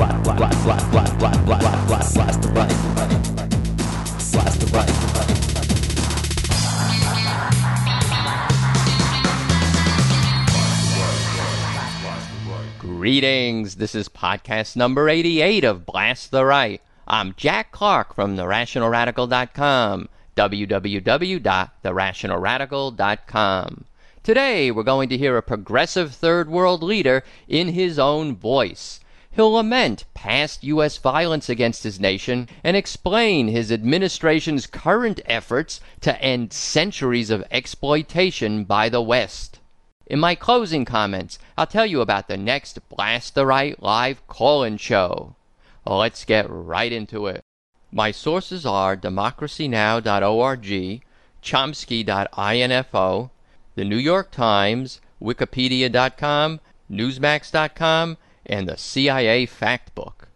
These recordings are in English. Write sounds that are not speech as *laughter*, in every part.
Blast the right. The right. Greetings. This is podcast number 88 of Blast the Right. I'm Jack Clark from therationalradical.com, www.therationalradical.com. Today, we're going to hear a progressive third world leader in his own voice. He'll lament past U.S. violence against his nation and explain his administration's current efforts to end centuries of exploitation by the West. In my closing comments, I'll tell you about the next Blast the Right live call-in show. Let's get right into it. My sources are democracynow.org, chomsky.info, the New York Times, wikipedia.com, newsmax.com, and the CIA Factbook.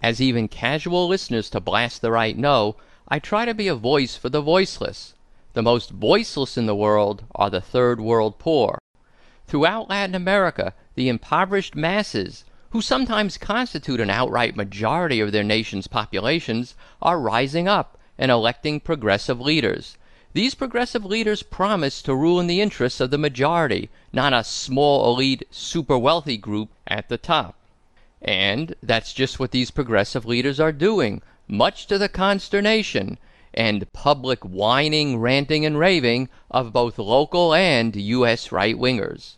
As even casual listeners to Blast the Right know, I try to be a voice for the voiceless. The most voiceless in the world are the third world poor. Throughout Latin America, the impoverished masses, who sometimes constitute an outright majority of their nation's populations, are rising up and electing progressive leaders. These progressive leaders promise to rule in the interests of the majority, not a small elite super wealthy group at the top. And that's just what these progressive leaders are doing, much to the consternation and public whining, ranting, and raving of both local and U.S. right wingers.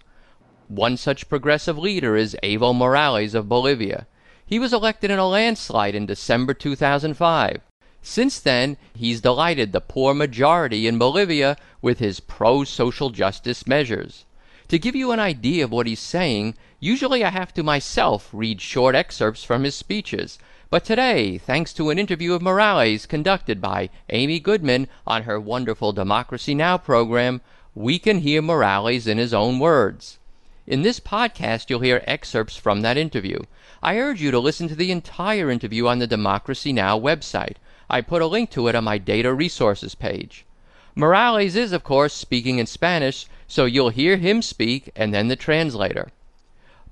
One such progressive leader is Evo Morales of Bolivia. He was elected in a landslide in December 2005. Since then, he's delighted the poor majority in Bolivia with his pro social justice measures. To give you an idea of what he's saying, usually I have to myself read short excerpts from his speeches. But today, thanks to an interview of Morales conducted by Amy Goodman on her wonderful Democracy Now! program, we can hear Morales in his own words. In this podcast, you'll hear excerpts from that interview. I urge you to listen to the entire interview on the Democracy Now! website. I put a link to it on my data resources page. Morales is, of course, speaking in Spanish, so you'll hear him speak and then the translator.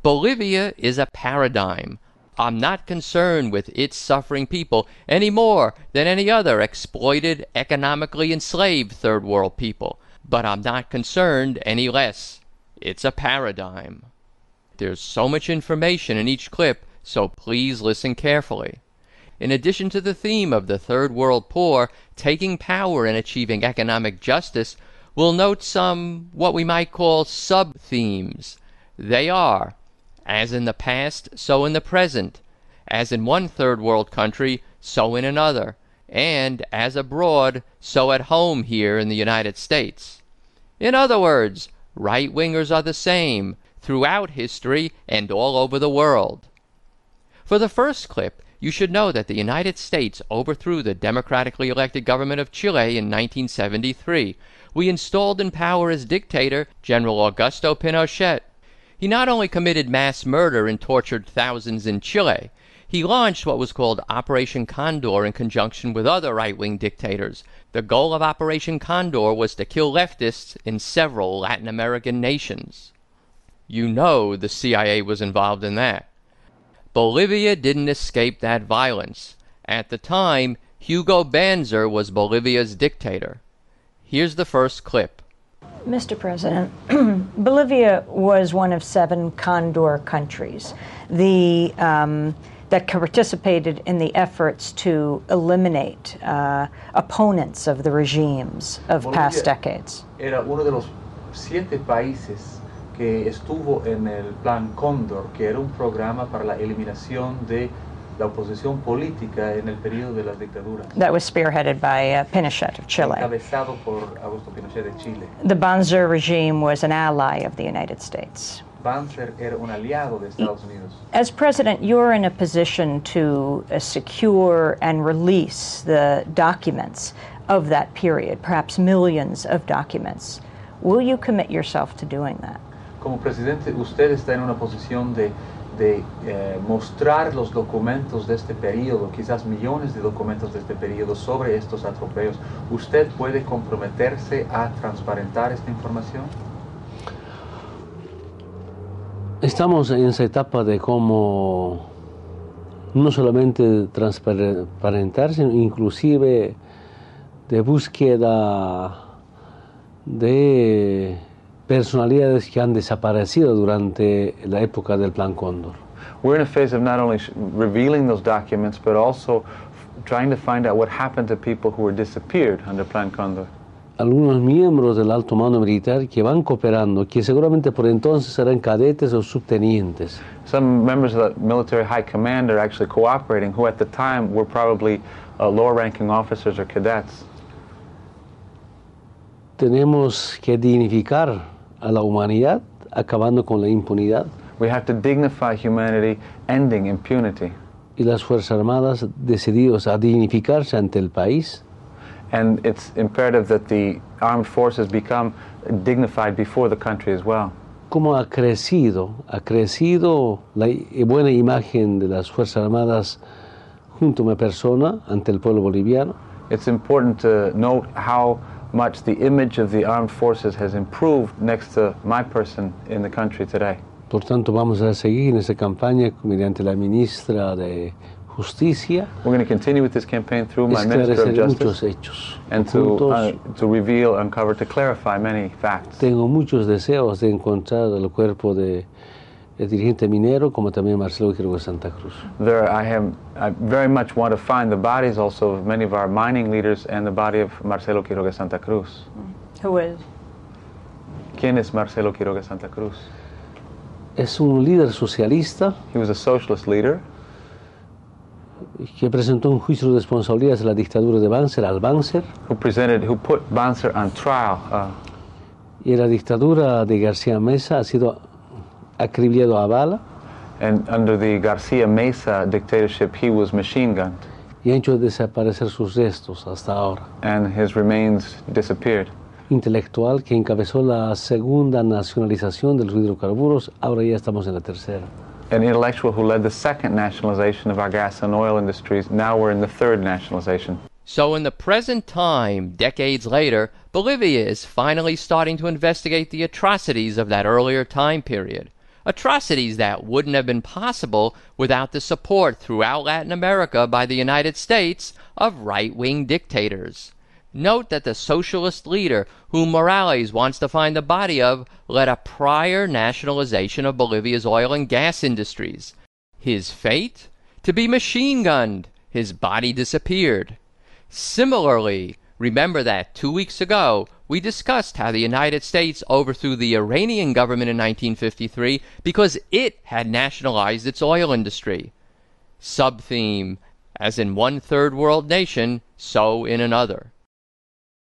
Bolivia is a paradigm. I'm not concerned with its suffering people any more than any other exploited, economically enslaved third world people, but I'm not concerned any less. It's a paradigm. There's so much information in each clip, so please listen carefully. In addition to the theme of the third world poor taking power and achieving economic justice, we'll note some what we might call sub themes. They are as in the past, so in the present, as in one third world country, so in another, and as abroad, so at home here in the United States. In other words, right wingers are the same throughout history and all over the world. For the first clip, you should know that the United States overthrew the democratically elected government of Chile in 1973. We installed in power as dictator General Augusto Pinochet. He not only committed mass murder and tortured thousands in Chile, he launched what was called Operation Condor in conjunction with other right wing dictators. The goal of Operation Condor was to kill leftists in several Latin American nations. You know the CIA was involved in that. Bolivia didn't escape that violence. At the time, Hugo Banzer was Bolivia's dictator. Here's the first clip. Mr. President, *clears throat* Bolivia was one of seven Condor countries the, um, that participated in the efforts to eliminate uh, opponents of the regimes of Bolivia past decades. Era uno de los siete países que estuvo en el Plan Cóndor, que era un programa para la eliminación de la oposición política en el periodo de las dictaduras. That was spearheaded by uh, Pinochet of Chile. Encabezado por Augusto Pinochet de Chile. The Banzer regime was an ally of the United States. Banzer era un aliado de Estados Unidos. As president, you're in a position to uh, secure and release the documents of that period, perhaps millions of documents. Will you commit yourself to doing that? Como presidente, usted está en una posición de, de eh, mostrar los documentos de este periodo, quizás millones de documentos de este periodo sobre estos atropellos. ¿Usted puede comprometerse a transparentar esta información? Estamos en esa etapa de cómo no solamente transparentar, sino inclusive de búsqueda de personalidades que han desaparecido durante la época del Plan Cóndor. We're in a phase of not only revealing those documents, but also trying to find out what happened to people who were disappeared under Plan Condor. Algunos miembros del alto mando militar que van cooperando, que seguramente por entonces serán cadetes o subtenientes, Some members of the military high command are actually cooperating, who at the time were probably uh, lower ranking officers or cadets. tenemos que dignificar a la humanidad acabando con la impunidad We have to dignify humanity, ending impunity. y las Fuerzas Armadas decididos a dignificarse ante el país And it's imperative that the armed forces become dignified before the country as well. cómo ha crecido, ha crecido la i- buena imagen de las Fuerzas Armadas junto a mi persona ante el pueblo boliviano. It's important to note how much the image of the armed forces has improved next to my person in the country today. Por tanto, vamos a seguir en esta campaña mediante la ministra de Justicia, We're going to continue with this campaign through my Minister of Justice hechos. and to, uh, to reveal, uncover, to clarify many facts. tengo muchos deseos de encontrar el cuerpo de, el dirigente minero, como también Marcelo Quiroga Santa Cruz. There, I have, I very much want to find the bodies also of many of our mining leaders and the body of Marcelo Quiroga Santa Cruz. Who is? ¿Quién es Marcelo Quiroga Santa Cruz? Es un líder socialista He was a socialist leader que presentó un juicio de responsabilidades de la dictadura de Banzer al Banzer who presented, who put Banzer on trial. Uh, y la dictadura de García Mesa ha sido acribillado a bala and under the Garcia Meza dictatorship, he was machine gunned, y ha hecho desaparecer sus restos hasta ahora. and his remains disappeared. Intelectual que encabezó la segunda nacionalización de los hidrocarburos, ahora ya estamos en la tercera. An intellectual who led the second nationalization of our gas and oil industries. Now we're in the third nationalization. So, in the present time, decades later, Bolivia is finally starting to investigate the atrocities of that earlier time period. Atrocities that wouldn't have been possible without the support throughout Latin America by the United States of right wing dictators. Note that the socialist leader whom Morales wants to find the body of led a prior nationalization of Bolivia's oil and gas industries. His fate? To be machine gunned. His body disappeared. Similarly, remember that two weeks ago we discussed how the United States overthrew the Iranian government in 1953 because it had nationalized its oil industry. Subtheme As in one third world nation, so in another.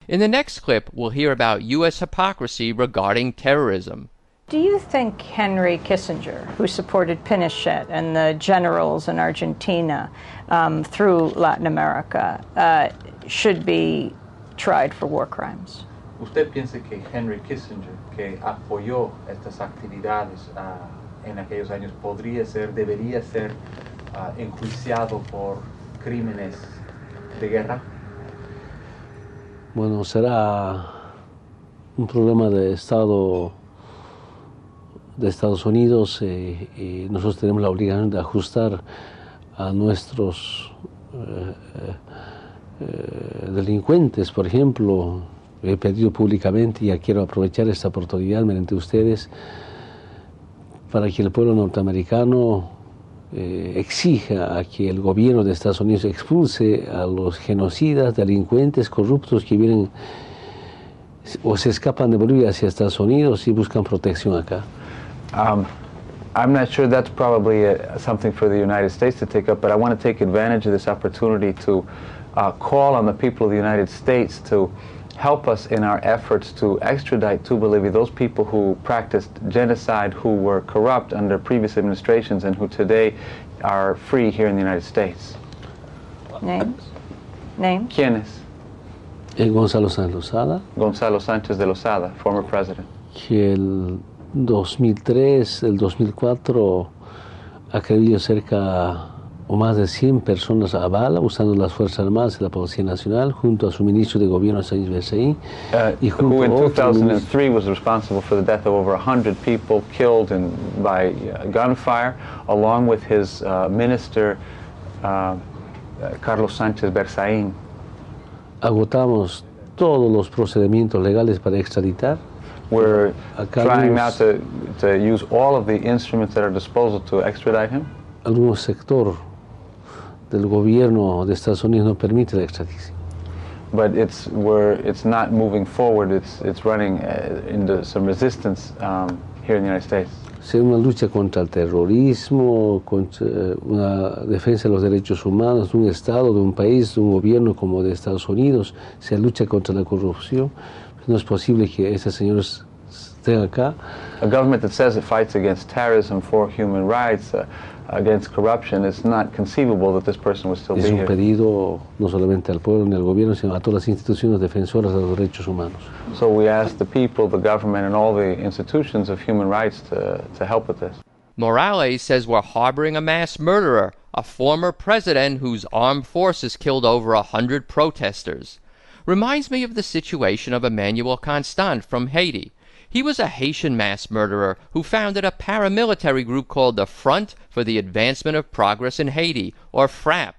In the next clip, we'll hear about U.S. hypocrisy regarding terrorism. Do you think Henry Kissinger, who supported Pinochet and the generals in Argentina um, through Latin America, uh, should be tried for war crimes? ¿Usted piensa que Henry Kissinger, que apoyó estas actividades ah, en aquellos años, podría ser, debería ser ah, enjuiciado por crímenes de guerra? Bueno, será un problema de Estado de Estados Unidos eh, y nosotros tenemos la obligación de ajustar a nuestros eh, eh, delincuentes, por ejemplo, he pedido públicamente y ya quiero aprovechar esta oportunidad mediante ustedes para que el pueblo norteamericano eh, exija a que el gobierno de Estados Unidos expulse a los genocidas, delincuentes, corruptos que vienen o se escapan de Bolivia hacia Estados Unidos y buscan protección acá. Um, I'm not sure that's probably uh something for the United States to take up, but I want to take advantage of this opportunity to uh, call on the people of the United States to help us in our efforts to extradite to Bolivia those people who practiced genocide, who were corrupt under previous administrations, and who today are free here in the United States. Names? Names? ¿Quiénes? Eh, Gonzalo Sánchez Lozada, Gonzalo Sánchez de Lozada, former president. que el 2003, el 2004 acribilló cerca o más de 100 personas a bala usando las Fuerzas Armadas y la Policía Nacional junto a su ministro de Gobierno, Sánchez Becerril, Uh, y junto who in a otro ministro. 2003 was responsible for the death of over 100 people killed in, by uh, gunfire, along with his uh, minister uh, Carlos Sánchez Berzaín. Agotamos todos los procedimientos legales para extraditar. We're trying now to, to use all of the instruments at our disposal to extradite him. Algún sector del gobierno de Estados Unidos no permite la extradición. but it's we're it's not moving forward. It's it's running uh, into some resistance um, here in the United States. Es una lucha contra el terrorismo, contra eh, una defensa de los derechos humanos de un Estado, de un país, de un gobierno como de Estados Unidos. Se lucha contra la corrupción. No es posible que ese señor s- A government that says it fights against terrorism, for human rights, uh, against corruption, it's not conceivable that this person would still Es be un here. pedido no solamente al pueblo ni al gobierno, sino a todas las instituciones defensoras de los derechos humanos. So we ask the people, the government, and all the institutions of human rights to to help with this. Morales says we're harboring a mass murderer, a former president whose armed forces killed over a hundred protesters. Reminds me of the situation of Emmanuel Constant from Haiti. He was a Haitian mass murderer who founded a paramilitary group called the Front for the Advancement of Progress in Haiti, or FRAPH.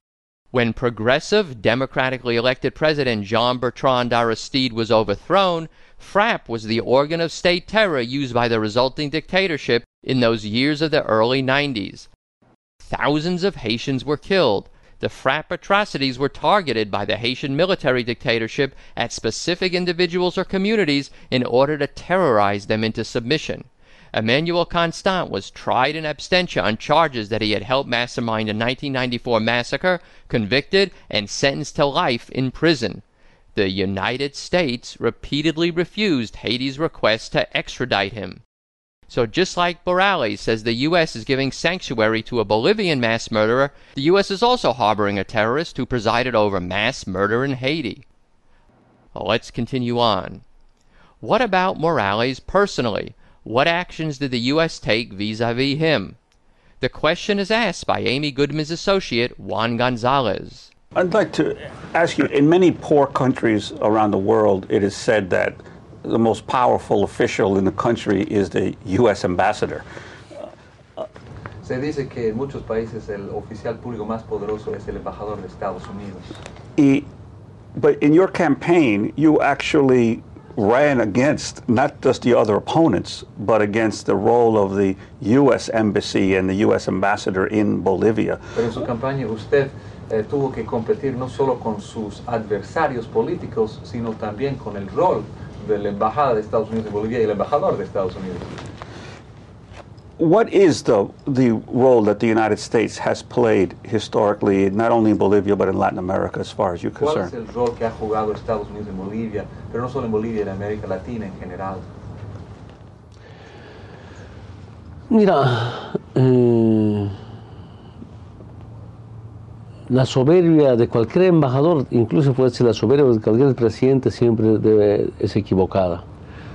When progressive, democratically elected President Jean Bertrand Aristide was overthrown, FRAPH was the organ of state terror used by the resulting dictatorship in those years of the early 90s. Thousands of Haitians were killed. The FRAPH atrocities were targeted by the Haitian military dictatorship at specific individuals or communities in order to terrorize them into submission. Emmanuel Constant was tried in absentia on charges that he had helped mastermind a 1994 massacre, convicted, and sentenced to life in prison. The United States repeatedly refused Haiti's request to extradite him. So just like Morales says the U.S. is giving sanctuary to a Bolivian mass murderer, the U.S. is also harboring a terrorist who presided over mass murder in Haiti. Well, let's continue on. What about Morales personally? What actions did the U.S. take vis-a-vis him? The question is asked by Amy Goodman's associate, Juan Gonzalez. I'd like to ask you in many poor countries around the world, it is said that the most powerful official in the country is the U.S. ambassador. Se dice que en muchos países el oficial público más poderoso es el embajador de Estados Unidos. Y- but in your campaign, you actually ran against not just the other opponents, but against the role of the U.S. embassy and the U.S. ambassador in Bolivia. Pero en su campaña usted eh, tuvo que competir no solo con sus adversarios políticos, sino también con el rol de la embajada de Estados Unidos en Bolivia y el embajador de Estados Unidos. What is the the role that the United States has played historically, not only in Bolivia but in Latin America, as far as you're ¿Cuál es concerned? el rol que ha jugado Estados Unidos en Bolivia, pero no solo en Bolivia, en América Latina en general? Mira, eh, la soberbia de cualquier embajador, incluso puede ser la soberbia de cualquier presidente, siempre debe, es equivocada.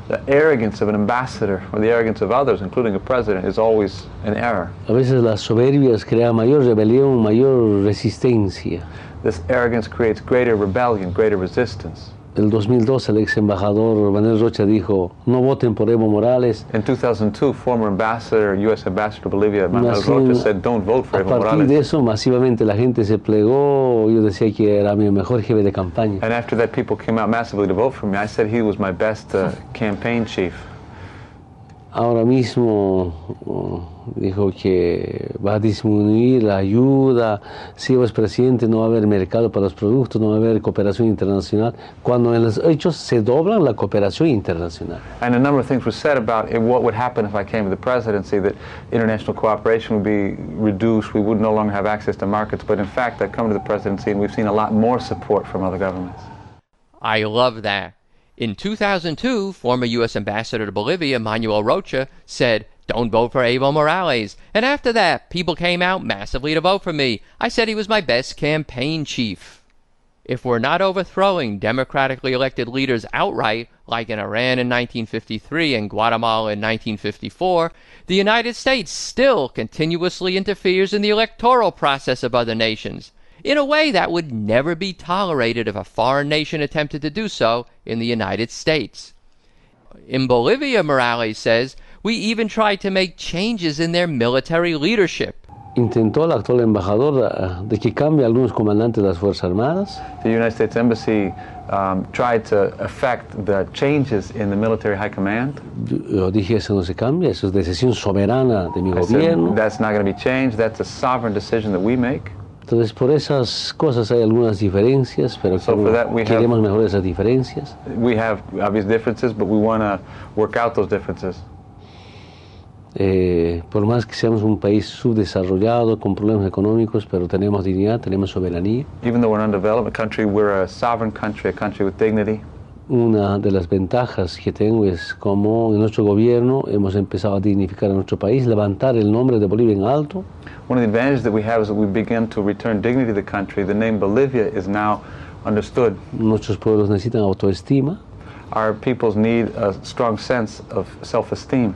The arrogance of an ambassador or the arrogance of others, including a president, is always an error. A veces la soberbia crea mayor rebelión, mayor resistencia. This arrogance creates greater rebellion, greater resistance. El 2012 el ex embajador Manuel Rocha dijo, no voten por Evo Morales. In 2002, former ambassador, U.S. ambassador to Bolivia, Manuel Rocha, said, "Don't vote for a Evo partir de Morales." eso, masivamente la gente se plegó. Yo decía que era mi mejor jefe de campaña. And after that, people came out massively to vote for me. I said he was my best uh, campaign chief. Ahora mismo oh, dijo que va a disminuir la ayuda, si es presidente no va a haber mercado para los productos, no va a haber cooperación internacional, cuando en los hechos se doblan la cooperación internacional. And a number of things were said about what would happen if I came to the presidency, that international cooperation would be reduced, we would no longer have access to markets. But in fact, I've come to the presidency and we've seen a lot more support from other governments. I love that. In 2002, former U.S. Ambassador to Bolivia, Manuel Rocha, said, Don't vote for Evo Morales. And after that, people came out massively to vote for me. I said he was my best campaign chief. If we're not overthrowing democratically elected leaders outright, like in Iran in 1953 and Guatemala in 1954, the United States still continuously interferes in the electoral process of other nations in a way that would never be tolerated if a foreign nation attempted to do so in the United States. In Bolivia, Morales says, we even tried to make changes in their military leadership. Intentó el actual embajador ah, de que cambie algunos comandantes de las Fuerzas Armadas. The United States Embassy um, tried to affect the changes in the military high command. Yo, yo dije, eso no se cambia, eso es decisión soberana de mi I said, that's not going to be changed. That's a sovereign decision that we make. Entonces, por esas cosas hay algunas diferencias, pero So we have- queremos mejorar esas diferencias. We have obvious differences, but we want to work out those differences. Eh, por más que seamos un país subdesarrollado, con problemas económicos, pero tenemos dignidad, tenemos soberanía. Even though we're an undeveloped country, we're a sovereign country, a country with dignity. Una de las ventajas que tengo es como en nuestro gobierno hemos empezado a dignificar a nuestro país, levantar el nombre de Bolivia en alto. One of the advantages that we have is that we begin to return dignity to the country. The name Bolivia is now understood. Nuestros pueblos necesitan autoestima Our peoples need a strong sense of self-esteem.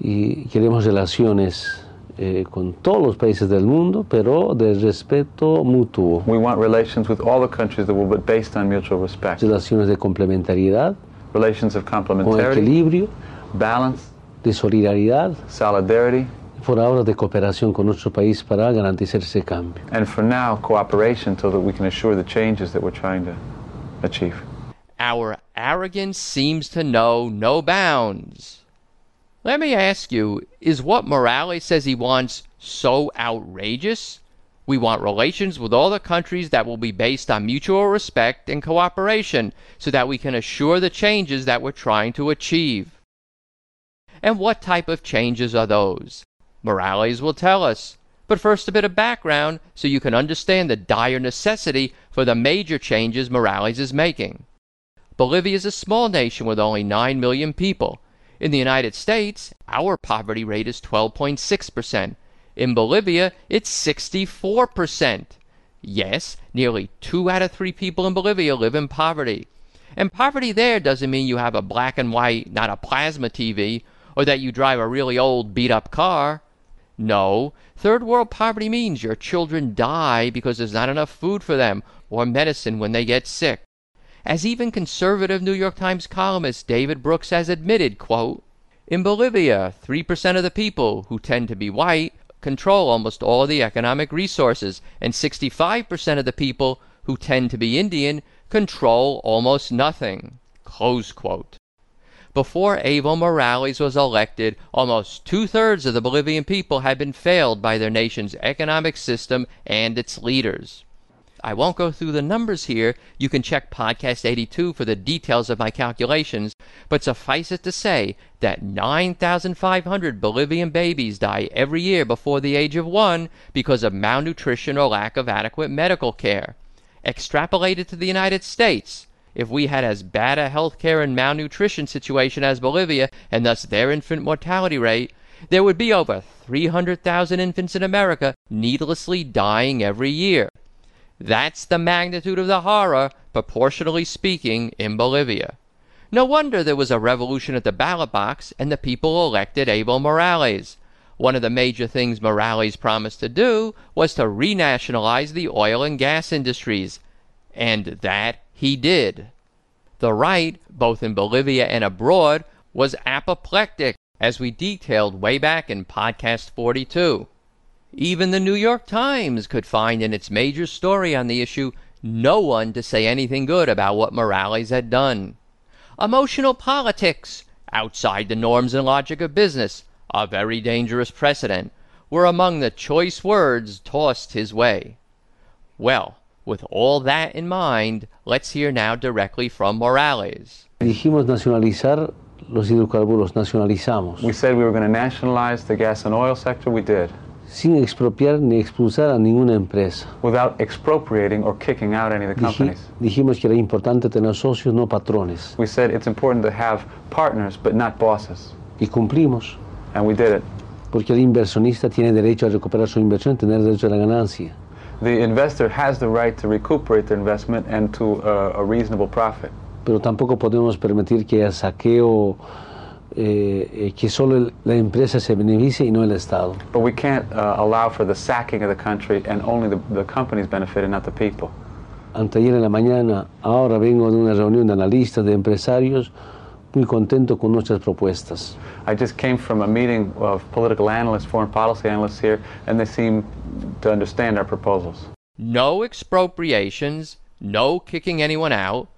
y queremos relaciones eh, con todos los países del mundo, pero de respeto mutuo, We want relations with all the countries that will be based on mutual respect. relaciones de complementariedad, Relations of con complementarity, equilibrio, balance, de solidaridad, solidarity, por ahora de cooperación con nuestro país para garantizar ese cambio. and for now, cooperation so that we can assure the changes that we're trying to achieve. Our arrogance seems to know no bounds. Let me ask you is what Morales says he wants so outrageous? We want relations with all the countries that will be based on mutual respect and cooperation so that we can assure the changes that we're trying to achieve. And what type of changes are those? Morales will tell us. But first, a bit of background so you can understand the dire necessity for the major changes Morales is making. Bolivia is a small nation with only 9 million people. In the United States, our poverty rate is 12.6%. In Bolivia, it's 64%. Yes, nearly 2 out of 3 people in Bolivia live in poverty. And poverty there doesn't mean you have a black and white, not a plasma TV, or that you drive a really old beat up car. No, third world poverty means your children die because there's not enough food for them or medicine when they get sick. As even conservative New York Times columnist David Brooks has admitted, quote, in Bolivia, 3% of the people, who tend to be white, control almost all the economic resources, and 65% of the people, who tend to be Indian, control almost nothing. Close quote. Before Evo Morales was elected, almost two thirds of the Bolivian people had been failed by their nation's economic system and its leaders. I won't go through the numbers here. You can check Podcast 82 for the details of my calculations, but suffice it to say that 9,500 Bolivian babies die every year before the age of one because of malnutrition or lack of adequate medical care. Extrapolated to the United States, if we had as bad a health care and malnutrition situation as Bolivia, and thus their infant mortality rate, there would be over 300,000 infants in America needlessly dying every year. That's the magnitude of the horror, proportionally speaking, in Bolivia. No wonder there was a revolution at the ballot box and the people elected Evo Morales. One of the major things Morales promised to do was to renationalize the oil and gas industries. And that he did. The right, both in Bolivia and abroad, was apoplectic, as we detailed way back in Podcast 42. Even the New York Times could find in its major story on the issue no one to say anything good about what Morales had done. Emotional politics, outside the norms and logic of business, a very dangerous precedent, were among the choice words tossed his way. Well, with all that in mind, let's hear now directly from Morales. Dijimos nacionalizar los hidrocarburos, nacionalizamos, We said we were going to nationalize the gas and oil sector. We did. sin expropiar ni expulsar a ninguna empresa. Without expropriating or kicking out any of the companies. dijimos que era importante tener socios, no patrones, We said it's important to have partners, but not bosses. y cumplimos, And we did it. porque el inversionista tiene derecho a recuperar su inversión, tener derecho a la ganancia. The investor has the right to recuperate their investment and to uh, a reasonable profit. Pero tampoco podemos permitir que haya saqueo, eh, eh, que solo el- la empresa se beneficie y no el Estado. But we can't uh, allow for the sacking of the country and only the, the companies benefit and not the people. Anteayer en la mañana, ahora vengo de una reunión de analistas, de empresarios, muy contento con nuestras propuestas. I just came from a meeting of political analysts, foreign policy analysts here, and they seem to understand our proposals. No expropriations, no kicking anyone out.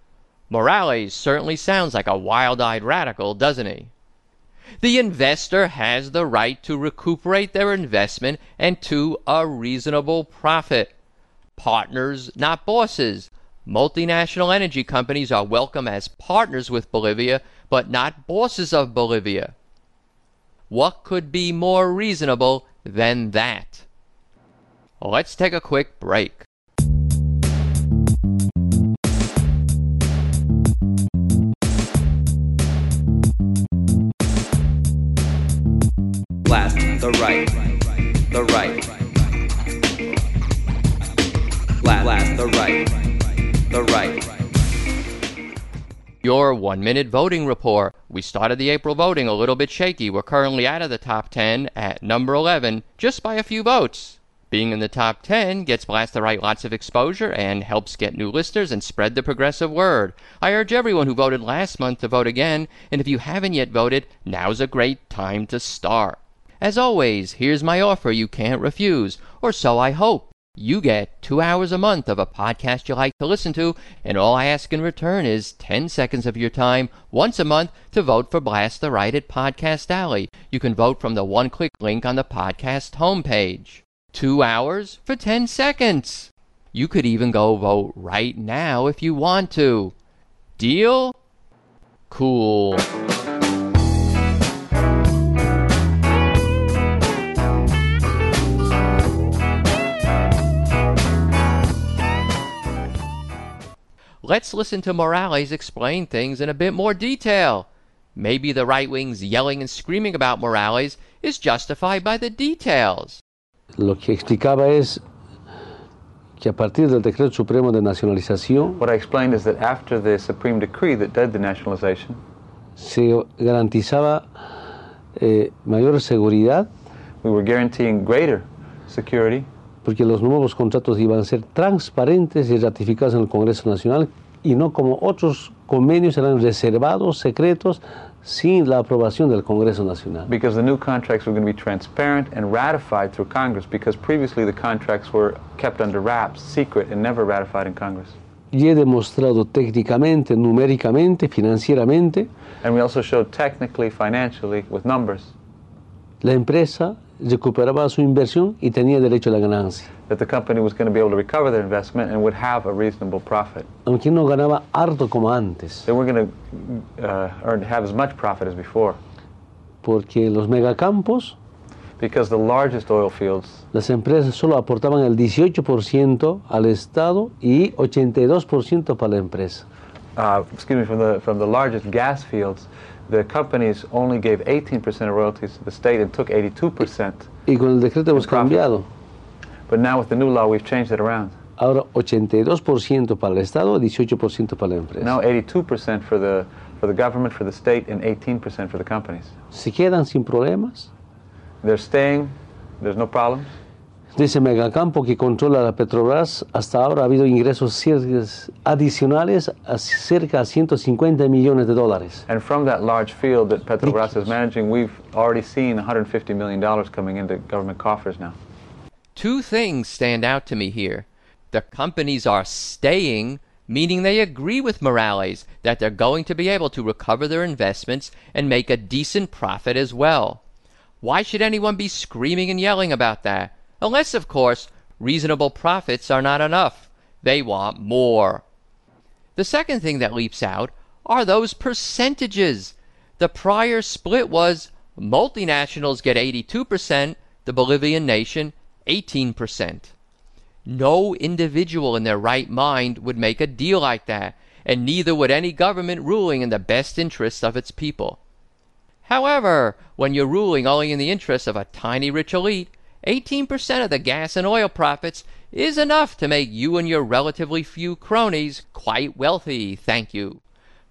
Morales certainly sounds like a wild eyed radical, doesn't he? The investor has the right to recuperate their investment and to a reasonable profit. Partners, not bosses. Multinational energy companies are welcome as partners with Bolivia, but not bosses of Bolivia. What could be more reasonable than that? Let's take a quick break. Blast the right, the right. Blast the right, the right. Your one minute voting report. We started the April voting a little bit shaky. We're currently out of the top 10 at number 11, just by a few votes. Being in the top 10 gets Blast the Right lots of exposure and helps get new listeners and spread the progressive word. I urge everyone who voted last month to vote again, and if you haven't yet voted, now's a great time to start. As always, here's my offer you can't refuse, or so I hope. You get two hours a month of a podcast you like to listen to, and all I ask in return is 10 seconds of your time once a month to vote for Blast the Right at Podcast Alley. You can vote from the one click link on the podcast homepage. Two hours for 10 seconds. You could even go vote right now if you want to. Deal? Cool. Let's listen to Morales explain things in a bit more detail. Maybe the right wing's yelling and screaming about Morales is justified by the details. Lo que explicaba es que a partir del decreto supremo de nacionalización What I explained is that after the Supreme Decree that did the nationalization, se garantizaba eh, mayor seguridad we were guaranteeing greater security porque los nuevos contratos iban a ser transparentes y ratificados en el Congreso Nacional y no como otros convenios eran reservados, secretos, sin la aprobación del Congreso Nacional. because the new contracts were going to be transparent and ratified through Congress because previously the contracts were kept under wraps, secret, and never ratified in Congress. Y he demostrado técnicamente, numéricamente, financieramente, And we also showed technically, financially, with numbers, la empresa recuperaba su inversión y tenía derecho a la ganancia, that the company was going to be able to recover their investment and would have a reasonable profit. aunque no ganaba harto como antes, They weren't going to uh, earn have as much profit as before porque los megacampos, because the largest oil fields, las empresas solo aportaban el 18% al Estado y 82% para la empresa. uh, excuse me, from the from the largest gas fields, the companies only gave 18% of royalties to the state and took 82%. Y con el decreto hemos cambiado. But now with the new law, we've changed it around. Ahora 82% para el Estado 18% para la empresa. Now 82% for the for the government, for the state, and 18% for the companies. Se quedan sin problemas. They're staying. There's no problems. De ese megacampo que controla la Petrobras, hasta ahora ha habido ingresos cier- adicionales a cerca de 150 millones de dólares. And from that large field that Petrobras is managing, we've already seen 150 million dollars coming into government coffers now. Two things stand out to me here. The companies are staying, meaning they agree with Morales that they're going to be able to recover their investments and make a decent profit as well. Why should anyone be screaming and yelling about that? Unless, of course, reasonable profits are not enough. They want more. The second thing that leaps out are those percentages. The prior split was multinationals get 82%, the Bolivian nation 18%. No individual in their right mind would make a deal like that, and neither would any government ruling in the best interests of its people. However, when you're ruling only in the interests of a tiny rich elite, 18% of the gas and oil profits is enough to make you and your relatively few cronies quite wealthy, thank you.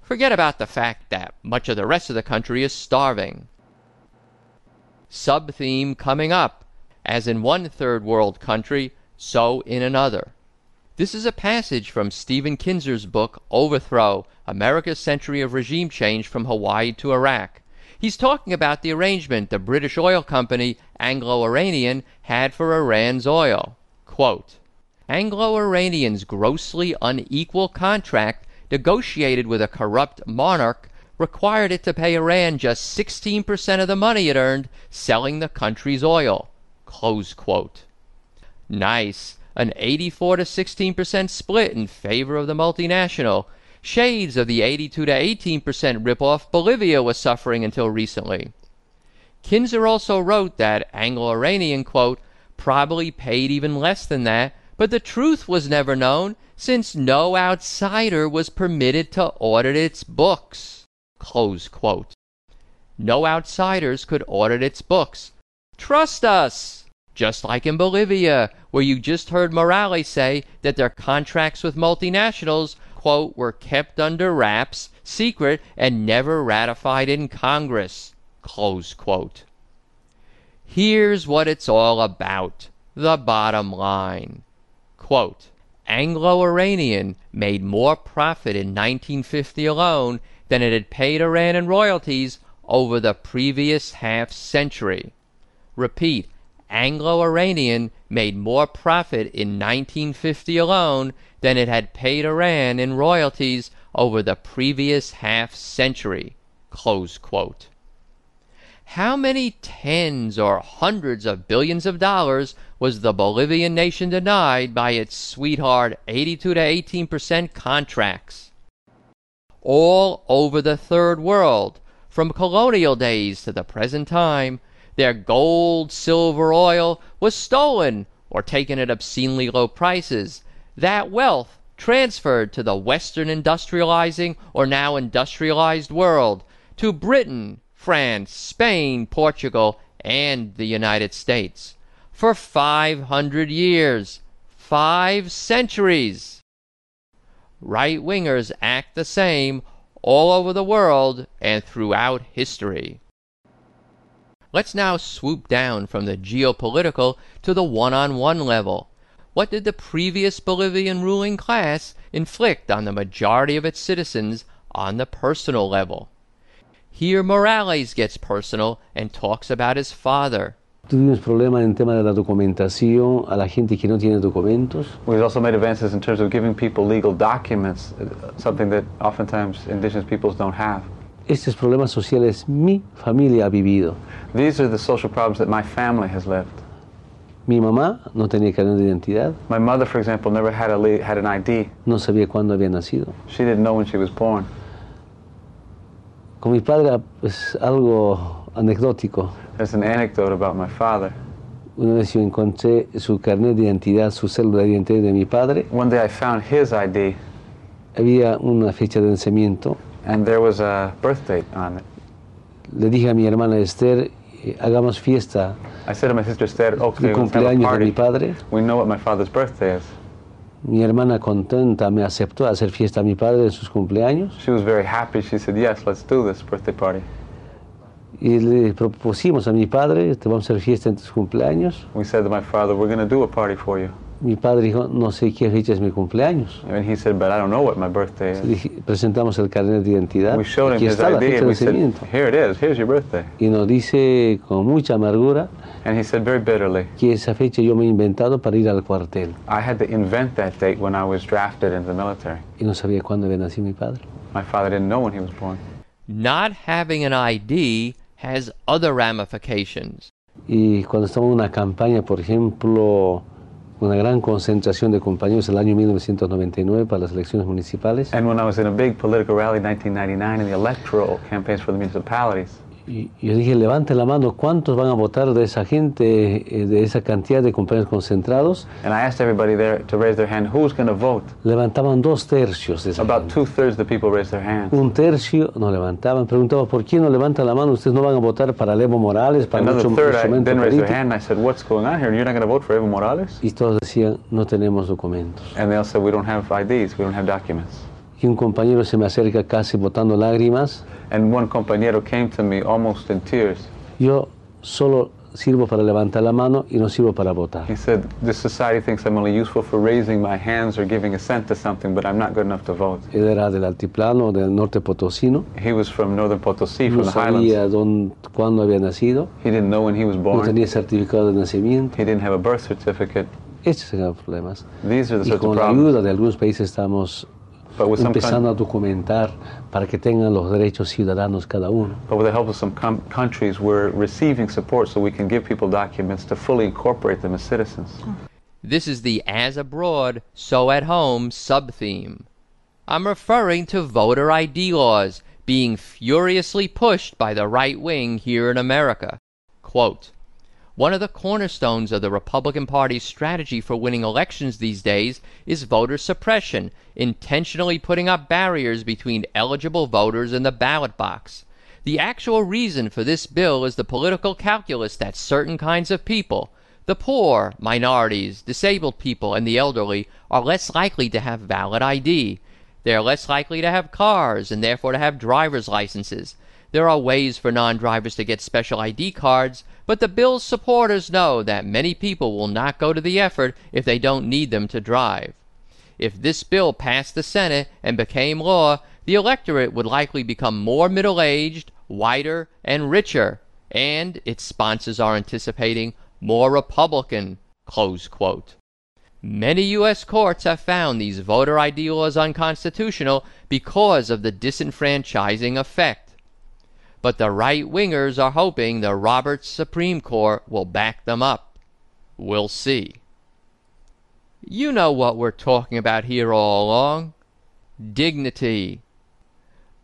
Forget about the fact that much of the rest of the country is starving. Sub theme coming up. As in one third world country, so in another. This is a passage from Stephen Kinzer's book Overthrow America's Century of Regime Change from Hawaii to Iraq. He's talking about the arrangement the British oil company Anglo Iranian had for Iran's oil. Quote, Anglo Iranian's grossly unequal contract negotiated with a corrupt monarch required it to pay Iran just 16% of the money it earned selling the country's oil. Close quote. Nice. An 84 to 16% split in favor of the multinational. Shades of the 82 to 18% ripoff Bolivia was suffering until recently. Kinzer also wrote that Anglo Iranian, quote, probably paid even less than that, but the truth was never known since no outsider was permitted to audit its books. Close quote. No outsiders could audit its books. Trust us! Just like in Bolivia, where you just heard Morales say that their contracts with multinationals, quote, were kept under wraps, secret, and never ratified in Congress, close quote. Here's what it's all about the bottom line. Quote, Anglo Iranian made more profit in 1950 alone than it had paid Iran in royalties over the previous half century. Repeat, Anglo Iranian made more profit in 1950 alone than it had paid Iran in royalties over the previous half century. How many tens or hundreds of billions of dollars was the Bolivian nation denied by its sweetheart 82 to 18 percent contracts? All over the third world, from colonial days to the present time, their gold, silver, oil was stolen or taken at obscenely low prices. That wealth transferred to the Western industrializing or now industrialized world, to Britain, France, Spain, Portugal, and the United States. For 500 years. Five centuries. Right wingers act the same all over the world and throughout history. Let's now swoop down from the geopolitical to the one on one level. What did the previous Bolivian ruling class inflict on the majority of its citizens on the personal level? Here Morales gets personal and talks about his father. Tuvimos problemas en tema de la documentación a la gente que no tiene documentos. We've also made advances in terms of giving people legal documents, uh, something that oftentimes indigenous peoples don't have. Estos problemas sociales mi familia ha vivido. These are the social problems that my family has lived. Mi mamá no tenía carnet de identidad, My mother, for example, never had, a had an ID. no sabía cuándo había nacido. She didn't know when she was born. Con mi padre, pues algo anecdótico. There's an anecdote about my father. Una vez yo encontré su carnet de identidad, su célula de identidad de mi padre. One day I found his ID, Había una fecha de vencimiento. and there was a birth date on it. Le dije a mi hermana Esther, eh, hagamos fiesta I said to my sister Esther, okay, have a cumpleaños de mi padre. We know what my father's birthday is. Mi hermana contenta me aceptó hacer fiesta a mi padre en sus cumpleaños. She was very happy. She said, yes, let's do this birthday party. Y le propusimos a mi padre, te vamos a hacer fiesta en tus cumpleaños. We said to my father, we're going to do a party for you. Mi padre dijo, no sé qué fecha es mi cumpleaños. And he said, but I don't know what my birthday is. Dije- presentamos el carnet de identidad. We showed him Aquí his está la ID fecha de said, here it is, here's your birthday. Y nos dice con mucha amargura And he said very bitterly, que esa fecha yo me he inventado para ir al cuartel. I had to invent that date when I was drafted into the military. Y no sabía cuándo había nacido mi padre. My father didn't know when he was born. Not having an ID has other ramifications. Y cuando estamos en una campaña, por ejemplo, una gran concentración de compañeros el año 1999 para las elecciones municipales, And when I was in a big political rally in 1999 in the electoral campaigns for the municipalities, y yo dije, levante la mano, ¿cuántos van a votar de esa gente, eh, de esa cantidad de compañeros concentrados? and I asked everybody there to raise their hand, who's going to vote? Levantaban dos tercios de esa About gente. two thirds of the people raised their hands. Un tercio no levantaban. Preguntaba, ¿por qué no levantan la mano? ¿Ustedes no van a votar para Evo Morales, para Another mucho third I didn't raise their hand. I said, what's going on here? You're not going to vote for Evo Morales? Y todos decían, no tenemos documentos. And they all said, we don't have IDs, we don't have documents. Y un compañero se me acerca casi botando lágrimas. And one compañero came to me almost in tears. Yo solo sirvo para levantar la mano y no sirvo para votar. He said, This society thinks I'm only useful for raising my hands or giving assent to something, but I'm not good enough to vote. Él era del altiplano, del norte potosino. He was from northern Potosí, No from the sabía highlands. dónde, cuándo había nacido. He didn't know when he was No born. tenía certificado de nacimiento. He didn't have a birth certificate. Estos eran los problemas. These are the Y con la ayuda de algunos países estamos empezando a documentar para que tengan los derechos ciudadanos cada uno. but with the help of some com- countries, we're receiving support so we can give people documents to fully incorporate them as citizens. This is the as abroad, so at home sub-theme. I'm referring to voter ID laws being furiously pushed by the right wing here in America. Quote, one of the cornerstones of the Republican Party's strategy for winning elections these days is voter suppression, intentionally putting up barriers between eligible voters and the ballot box. The actual reason for this bill is the political calculus that certain kinds of people, the poor, minorities, disabled people, and the elderly, are less likely to have valid ID. They are less likely to have cars and therefore to have driver's licenses. There are ways for non drivers to get special ID cards, but the bill's supporters know that many people will not go to the effort if they don't need them to drive. If this bill passed the Senate and became law, the electorate would likely become more middle aged, whiter, and richer, and, its sponsors are anticipating, more Republican. Many U.S. courts have found these voter ID laws unconstitutional because of the disenfranchising effect. But the right wingers are hoping the Roberts Supreme Court will back them up. We'll see. You know what we're talking about here all along dignity.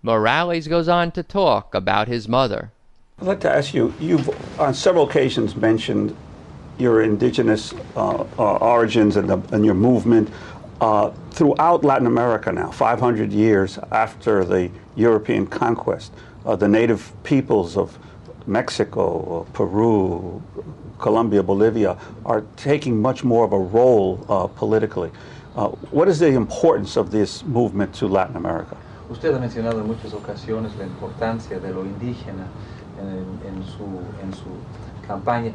Morales goes on to talk about his mother. I'd like to ask you, you've on several occasions mentioned your indigenous uh, uh, origins and, the, and your movement uh, throughout Latin America now, 500 years after the European conquest. Uh, the native peoples of Mexico, uh, Peru, Colombia, Bolivia are taking much more of a role uh, politically. Uh, what is the importance of this movement to Latin America? Usted ha mencionado en muchas ocasiones la importancia de lo indígena en, en su, en su campaña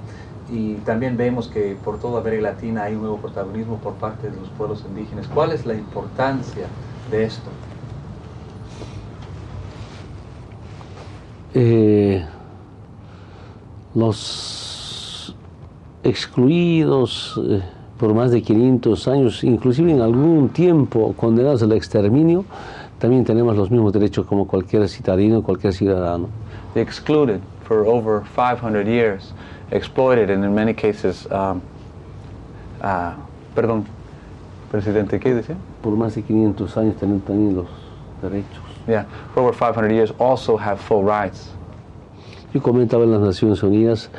y también vemos que por toda América Latina hay un nuevo protagonismo por parte de los pueblos indígenas. ¿Cuál es la importancia de esto? Eh, los excluidos eh, por más de 500 años, inclusive en algún tiempo condenados al exterminio, también tenemos los mismos derechos como cualquier citadino, cualquier ciudadano. The excluded for over 500 years, exploited, and in many cases, um, uh, perdón, presidente, ¿qué decía? Por más de 500 años tenemos también los derechos. Yeah, for over 500 years also have full rights. Yo comentaba en las Naciones Unidas,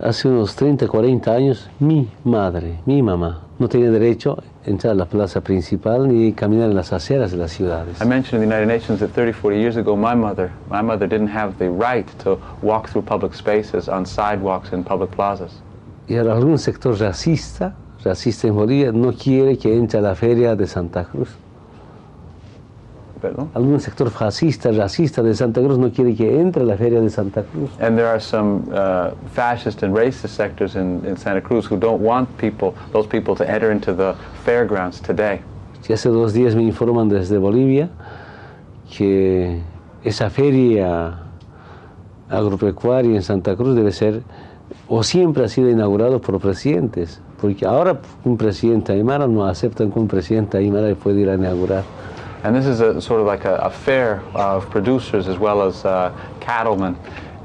hace unos 30, 40 años, mi madre, mi mamá, no tenía derecho a entrar a la plaza principal ni caminar en las aceras de las ciudades. I mentioned in the United Nations that 30, 40 years ago, my mother, my mother didn't have the right to walk through public spaces on sidewalks in public plazas. Y ahora algún sector racista, racista en Bolivia, no quiere que entre a la feria de Santa Cruz. Perdón? Algún sector fascista, racista de Santa Cruz no quiere que entre a la feria de Santa Cruz. And there are some uh, fascist and racist sectors in, in Santa Cruz who don't want people, those people to enter into the fairgrounds today. Y hace dos días me informan desde Bolivia que esa feria agropecuaria en Santa Cruz debe ser o siempre ha sido inaugurado por presidentes, porque ahora un presidente aymara no aceptan que un presidente aymara puede ir a inaugurar. And this is a sort of like a, a fair of producers as well as uh, cattlemen.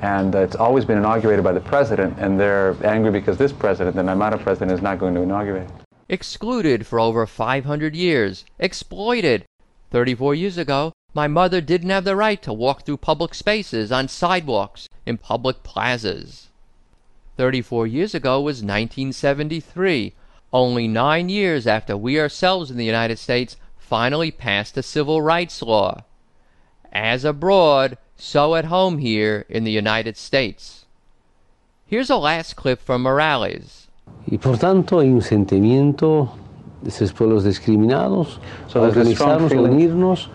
And it's always been inaugurated by the president, and they're angry because this president, the Naimara president, is not going to inaugurate it. Excluded for over 500 years, exploited. 34 years ago, my mother didn't have the right to walk through public spaces, on sidewalks, in public plazas. 34 years ago was 1973, only nine years after we ourselves in the United States finally passed a civil rights law. As abroad, so at home here in the United States. Here's a last clip from Morales. Y por tanto hay un sentimiento de esos pueblos discriminados, So there's strong organizarnos, feeling- unirnos,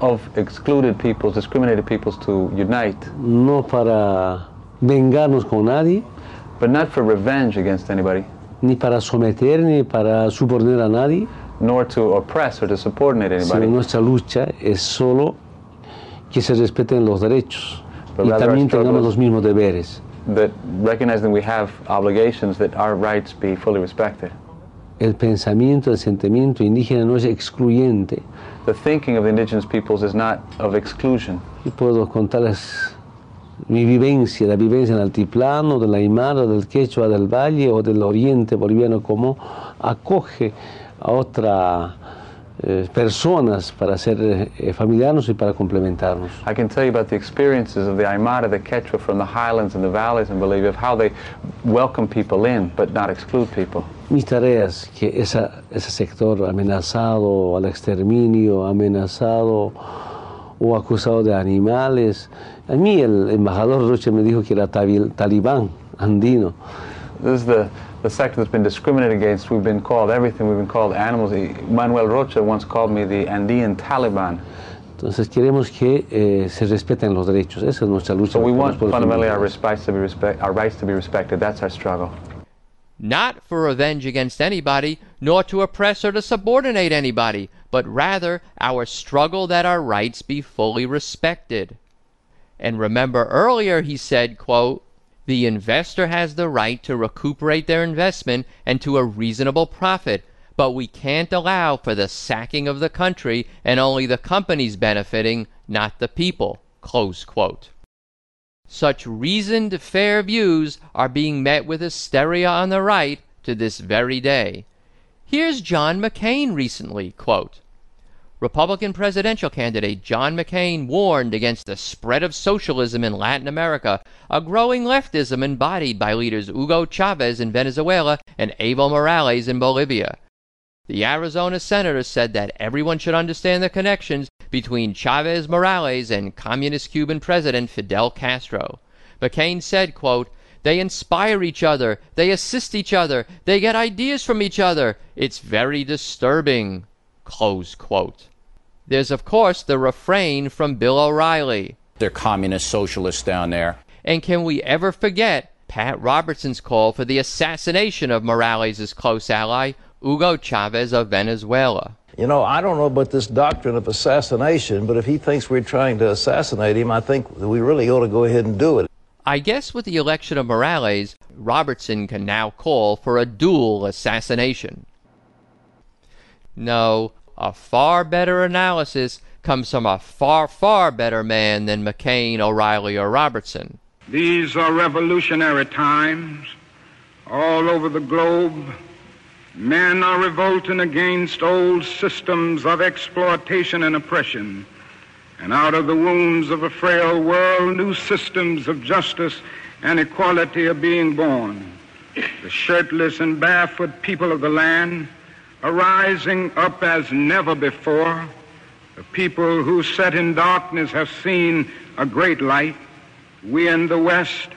Of excluded peoples, discriminated peoples to unite, no para vengarnos con nadie, but not for revenge against anybody, ni para someter, ni para subordinar a nadie, nor to oppress or to subordinate sino anybody. nuestra lucha es solo que se respeten los derechos But y también tengamos los mismos deberes. That recognizing we have obligations that our rights be fully respected. El pensamiento, el sentimiento indígena no es excluyente. The thinking of the indigenous peoples is not of exclusion. Y puedo contarles mi vivencia, la vivencia en el altiplano, del Aymara, del Quechua, del Valle o del Oriente boliviano, cómo acoge a otras personas para ser eh, familiarnos y para complementarnos. I can tell you about the experiences of the Aymara, the Quechua from the highlands and the valleys in Bolivia, of how they welcome people in but not exclude people. Mis tareas, que esa, ese sector amenazado al exterminio, amenazado o acusado de animales. A mí el embajador Roche me dijo que era talibán andino. This is the, the sector that's been discriminated against. We've been called everything. We've been called animals. Manuel Rocha once called me the Andean Taliban. Entonces queremos que eh, se respeten los derechos. Esa es nuestra lucha. So we want fundamentally our, rights to be respect, our rights to be respected. That's our struggle. not for revenge against anybody, nor to oppress or to subordinate anybody, but rather our struggle that our rights be fully respected. And remember earlier he said, quote, the investor has the right to recuperate their investment and to a reasonable profit, but we can't allow for the sacking of the country and only the companies benefiting, not the people. Such reasoned, fair views are being met with hysteria on the right to this very day. Here's John McCain recently, quote, Republican presidential candidate John McCain warned against the spread of socialism in Latin America, a growing leftism embodied by leaders Hugo Chavez in Venezuela and Evo Morales in Bolivia. The Arizona senator said that everyone should understand the connections between Chavez Morales and communist Cuban president Fidel Castro. McCain said, quote, they inspire each other, they assist each other, they get ideas from each other. It's very disturbing. Close quote. There's, of course, the refrain from Bill O'Reilly. They're communist socialists down there. And can we ever forget Pat Robertson's call for the assassination of Morales' close ally, Hugo Chavez of Venezuela? You know, I don't know about this doctrine of assassination, but if he thinks we're trying to assassinate him, I think we really ought to go ahead and do it. I guess with the election of Morales, Robertson can now call for a dual assassination. No, a far better analysis comes from a far, far better man than McCain, O'Reilly, or Robertson. These are revolutionary times. All over the globe, men are revolting against old systems of exploitation and oppression. And out of the wounds of a frail world, new systems of justice and equality are being born. The shirtless and barefoot people of the land are rising up as never before. The people who sat in darkness have seen a great light. We in the West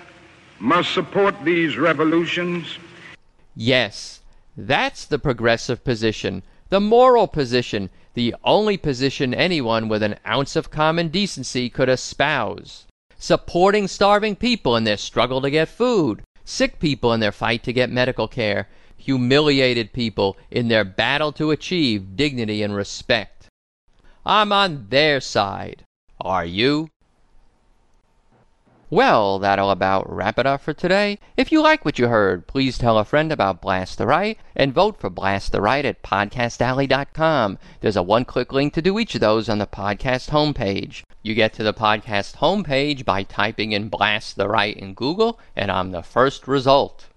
must support these revolutions. Yes, that's the progressive position, the moral position, the only position anyone with an ounce of common decency could espouse. Supporting starving people in their struggle to get food, sick people in their fight to get medical care, humiliated people in their battle to achieve dignity and respect. I'm on their side. Are you? Well, that'll about wrap it up for today. If you like what you heard, please tell a friend about Blast the Right and vote for Blast the Right at podcastalley.com. There's a one click link to do each of those on the podcast homepage. You get to the podcast homepage by typing in Blast the Right in Google, and I'm the first result.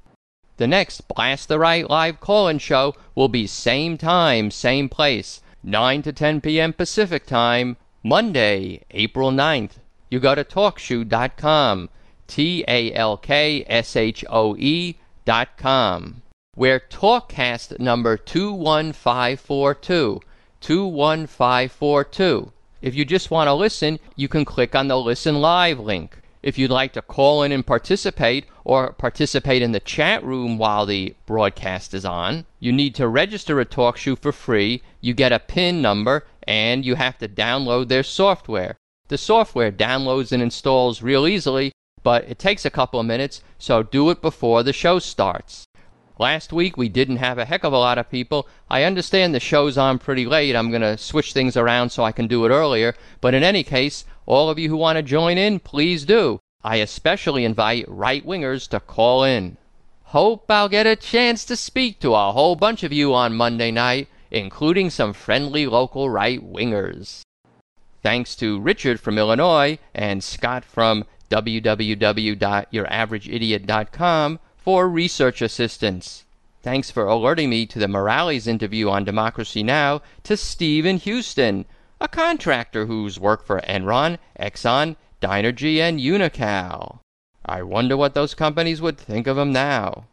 The next Blast the Right live call in show will be same time, same place, 9 to 10 p.m. Pacific time, Monday, April 9th you go to talkshoe.com, T A L K S H O E dot com, where Talkcast number 21542, 21542. If you just want to listen, you can click on the Listen Live link. If you'd like to call in and participate, or participate in the chat room while the broadcast is on, you need to register at TalkShoe for free. You get a PIN number, and you have to download their software. The software downloads and installs real easily, but it takes a couple of minutes, so do it before the show starts. Last week we didn't have a heck of a lot of people. I understand the show's on pretty late. I'm going to switch things around so I can do it earlier. But in any case, all of you who want to join in, please do. I especially invite right wingers to call in. Hope I'll get a chance to speak to a whole bunch of you on Monday night, including some friendly local right wingers. Thanks to Richard from Illinois and Scott from www.youraverageIdiot.com for research assistance. Thanks for alerting me to the Morales interview on Democracy Now! to Steve in Houston, a contractor who's worked for Enron, Exxon, Dynegy, and Unocal. I wonder what those companies would think of him now.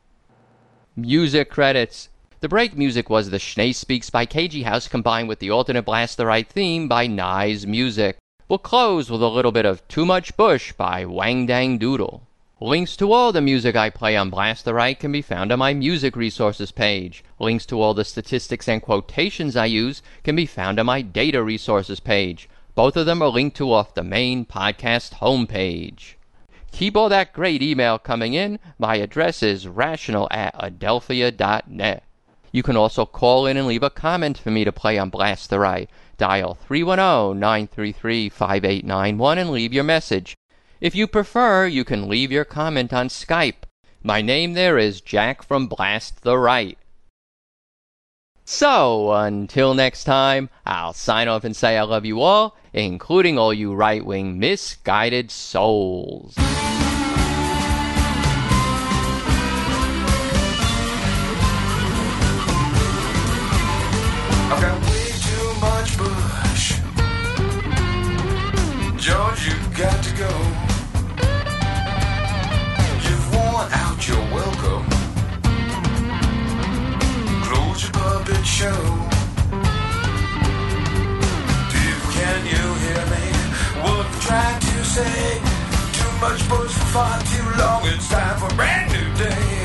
Music credits. The break music was the Schnee Speaks by KG House combined with the alternate Blast the Right theme by Nyes Music. We'll close with a little bit of Too Much Bush by Wang Dang Doodle. Links to all the music I play on Blast the Right can be found on my music resources page. Links to all the statistics and quotations I use can be found on my data resources page. Both of them are linked to off the main podcast homepage. Keep all that great email coming in. My address is rational at adelphia.net. You can also call in and leave a comment for me to play on Blast the Right. Dial 310 933 5891 and leave your message. If you prefer, you can leave your comment on Skype. My name there is Jack from Blast the Right. So, until next time, I'll sign off and say I love you all, including all you right wing misguided souls. I've got way too much bush. George, you got to go. show. Do you, can you hear me? What I'm trying to say? Too much buzz for far too long. It's time for a brand new day.